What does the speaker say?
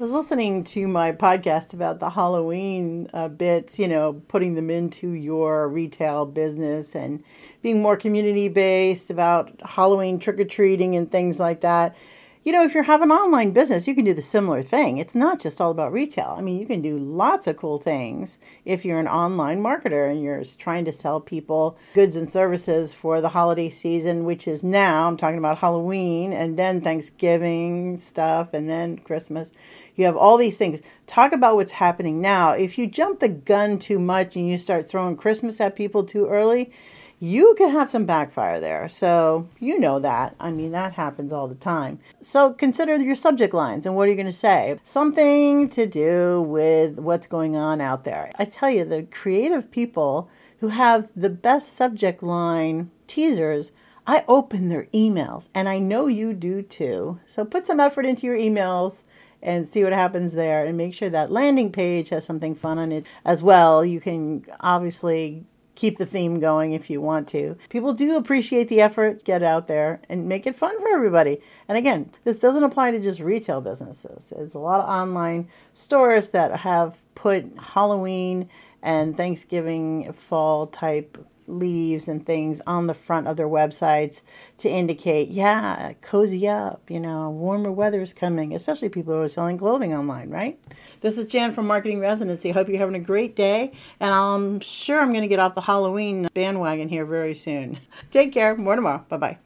I was listening to my podcast about the Halloween uh, bits, you know, putting them into your retail business and being more community based about Halloween trick or treating and things like that you know, if you have an online business, you can do the similar thing. It's not just all about retail. I mean, you can do lots of cool things if you're an online marketer and you're trying to sell people goods and services for the holiday season, which is now. I'm talking about Halloween and then Thanksgiving stuff and then Christmas. You have all these things. Talk about what's happening now. If you jump the gun too much and you start throwing Christmas at people too early, you can have some backfire there. So you know that. I mean, that happens all the time. So consider your subject lines and what are you going to say? Something to do with what's going on out there. I tell you, the creative people who have the best subject line teasers. I open their emails and I know you do too. So put some effort into your emails and see what happens there and make sure that landing page has something fun on it as well. You can obviously keep the theme going if you want to. People do appreciate the effort, get out there and make it fun for everybody. And again, this doesn't apply to just retail businesses. There's a lot of online stores that have put Halloween and Thanksgiving fall type leaves and things on the front of their websites to indicate, yeah, cozy up, you know, warmer weather is coming, especially people who are selling clothing online, right? This is Jan from Marketing Residency. Hope you're having a great day, and I'm sure I'm going to get off the Halloween bandwagon here very soon. Take care. More tomorrow. Bye bye.